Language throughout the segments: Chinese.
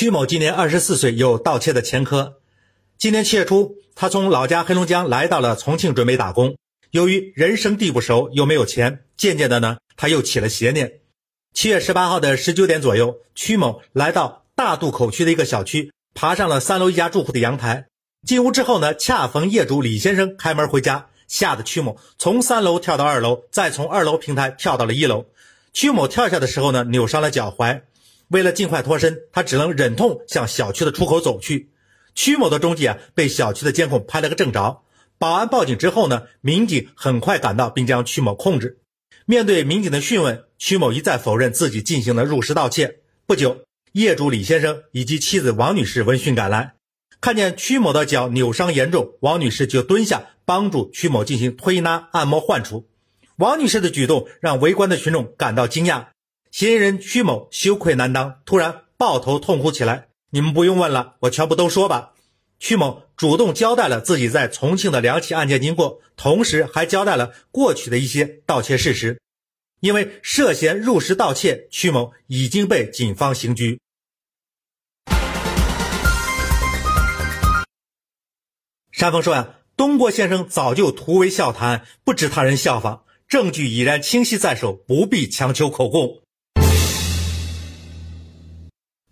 曲某今年二十四岁，有盗窃的前科。今年七月初，他从老家黑龙江来到了重庆，准备打工。由于人生地不熟，又没有钱，渐渐的呢，他又起了邪念。七月十八号的十九点左右，曲某来到大渡口区的一个小区，爬上了三楼一家住户的阳台。进屋之后呢，恰逢业主李先生开门回家，吓得曲某从三楼跳到二楼，再从二楼平台跳到了一楼。曲某跳下的时候呢，扭伤了脚踝。为了尽快脱身，他只能忍痛向小区的出口走去。曲某的踪迹啊，被小区的监控拍了个正着。保安报警之后呢，民警很快赶到，并将曲某控制。面对民警的讯问，曲某一再否认自己进行了入室盗窃。不久，业主李先生以及妻子王女士闻讯赶来，看见曲某的脚扭伤严重，王女士就蹲下帮助曲某进行推拿、按摩、患处。王女士的举动让围观的群众感到惊讶。嫌疑人曲某羞愧难当，突然抱头痛哭起来。你们不用问了，我全部都说吧。曲某主动交代了自己在重庆的两起案件经过，同时还交代了过去的一些盗窃事实。因为涉嫌入室盗窃，曲某已经被警方刑拘。山峰说呀，东郭先生早就图为笑谈，不值他人效仿，证据已然清晰在手，不必强求口供。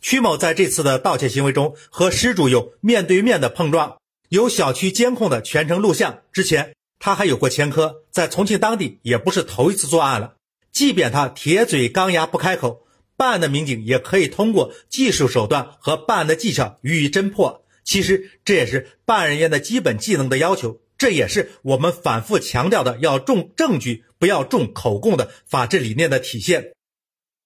曲某在这次的盗窃行为中和失主有面对面的碰撞，有小区监控的全程录像。之前他还有过前科，在重庆当地也不是头一次作案了。即便他铁嘴钢牙不开口，办案的民警也可以通过技术手段和办案的技巧予以侦破。其实这也是办案人员的基本技能的要求，这也是我们反复强调的要重证据，不要重口供的法治理念的体现。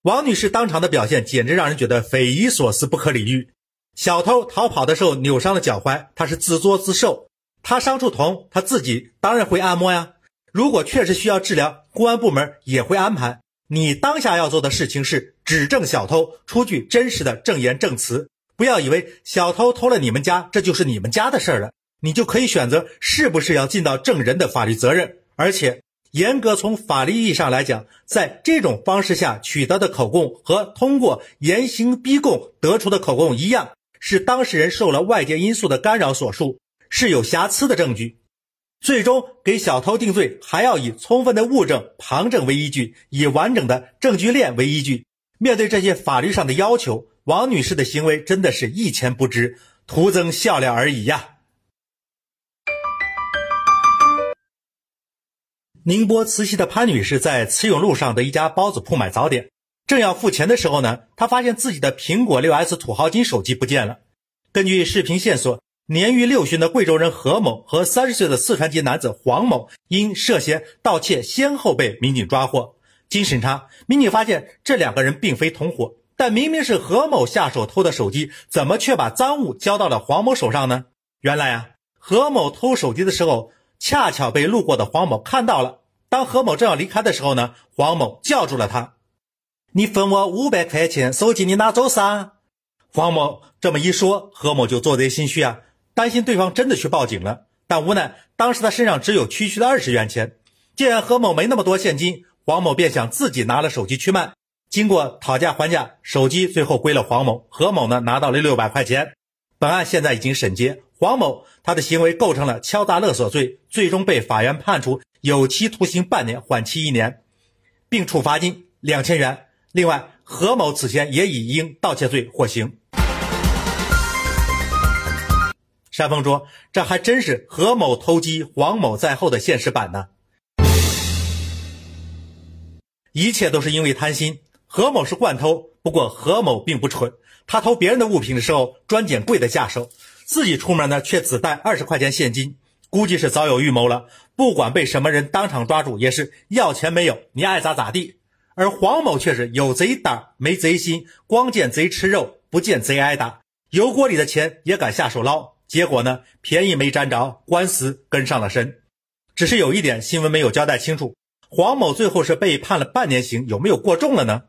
王女士当场的表现简直让人觉得匪夷所思、不可理喻。小偷逃跑的时候扭伤了脚踝，她是自作自受。她伤处痛，她自己当然会按摩呀。如果确实需要治疗，公安部门也会安排。你当下要做的事情是指证小偷，出具真实的证言证词。不要以为小偷偷了你们家，这就是你们家的事儿了，你就可以选择是不是要尽到证人的法律责任，而且。严格从法律意义上来讲，在这种方式下取得的口供和通过严刑逼供得出的口供一样，是当事人受了外界因素的干扰所述，是有瑕疵的证据。最终给小偷定罪，还要以充分的物证、旁证为依据，以完整的证据链为依据。面对这些法律上的要求，王女士的行为真的是一钱不值，徒增笑料而已呀。宁波慈溪的潘女士在慈永路上的一家包子铺买早点，正要付钱的时候呢，她发现自己的苹果六 S 土豪金手机不见了。根据视频线索，年逾六旬的贵州人何某和三十岁的四川籍男子黄某因涉嫌盗窃，先后被民警抓获。经审查，民警发现这两个人并非同伙，但明明是何某下手偷的手机，怎么却把赃物交到了黄某手上呢？原来啊，何某偷手机的时候。恰巧被路过的黄某看到了。当何某正要离开的时候呢，黄某叫住了他：“你分我五百块钱，手机你拿走噻。”黄某这么一说，何某就做贼心虚啊，担心对方真的去报警了。但无奈当时他身上只有区区的二十元钱。既然何某没那么多现金，黄某便想自己拿了手机去卖。经过讨价还价，手机最后归了黄某，何某呢拿到了六百块钱。本案现在已经审结。黄某他的行为构成了敲诈勒索罪，最终被法院判处有期徒刑半年，缓期一年，并处罚金两千元。另外，何某此前也已因盗窃罪获刑。山峰说：“这还真是何某偷鸡，黄某在后的现实版呢。一切都是因为贪心。何某是惯偷，不过何某并不蠢，他偷别人的物品的时候专捡贵的下手。”自己出门呢，却只带二十块钱现金，估计是早有预谋了。不管被什么人当场抓住，也是要钱没有，你爱咋咋地。而黄某却是有贼胆没贼心，光见贼吃肉，不见贼挨打，油锅里的钱也敢下手捞。结果呢，便宜没占着，官司跟上了身。只是有一点，新闻没有交代清楚，黄某最后是被判了半年刑，有没有过重了呢？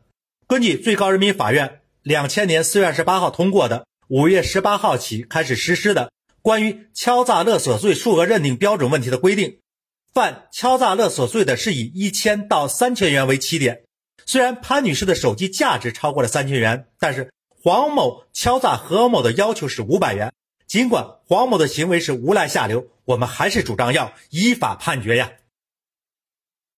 根据最高人民法院两千年四月二十八号通过的。五月十八号起开始实施的关于敲诈勒索罪数额认定标准问题的规定，犯敲诈勒索罪的是以一千到三千元为起点。虽然潘女士的手机价值超过了三千元，但是黄某敲诈何某的要求是五百元。尽管黄某的行为是无赖下流，我们还是主张要依法判决呀。